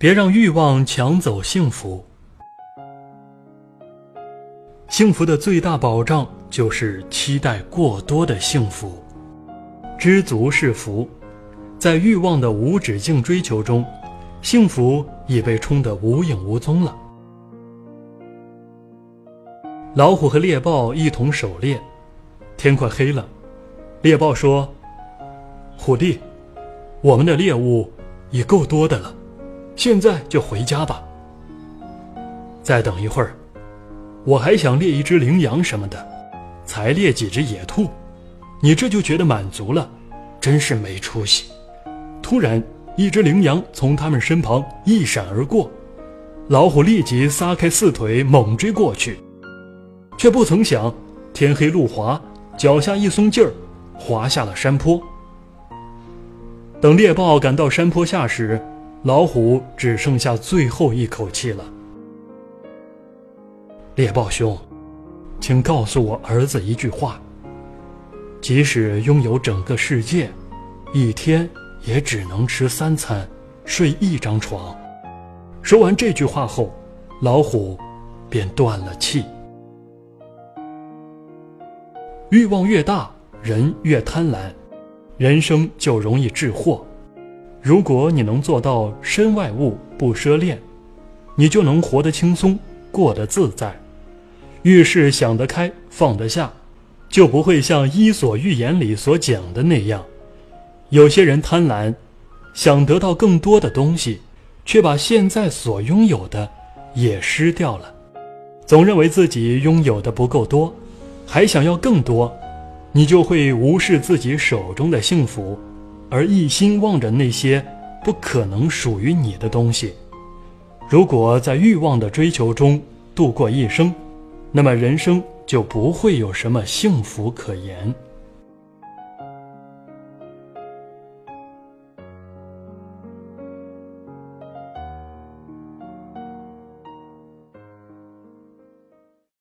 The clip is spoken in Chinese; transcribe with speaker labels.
Speaker 1: 别让欲望抢走幸福。幸福的最大保障就是期待过多的幸福。知足是福，在欲望的无止境追求中，幸福已被冲得无影无踪了。老虎和猎豹一同狩猎，天快黑了，猎豹说：“虎弟，我们的猎物已够多的了。”现在就回家吧。再等一会儿，我还想猎一只羚羊什么的，才猎几只野兔，你这就觉得满足了，真是没出息。突然，一只羚羊从他们身旁一闪而过，老虎立即撒开四腿猛追过去，却不曾想天黑路滑，脚下一松劲儿，滑下了山坡。等猎豹赶到山坡下时，老虎只剩下最后一口气了。猎豹兄，请告诉我儿子一句话：即使拥有整个世界，一天也只能吃三餐，睡一张床。说完这句话后，老虎便断了气。欲望越大，人越贪婪，人生就容易致祸。如果你能做到身外物不奢恋，你就能活得轻松，过得自在。遇事想得开，放得下，就不会像《伊索寓言》里所讲的那样，有些人贪婪，想得到更多的东西，却把现在所拥有的也失掉了。总认为自己拥有的不够多，还想要更多，你就会无视自己手中的幸福。而一心望着那些不可能属于你的东西，如果在欲望的追求中度过一生，那么人生就不会有什么幸福可言。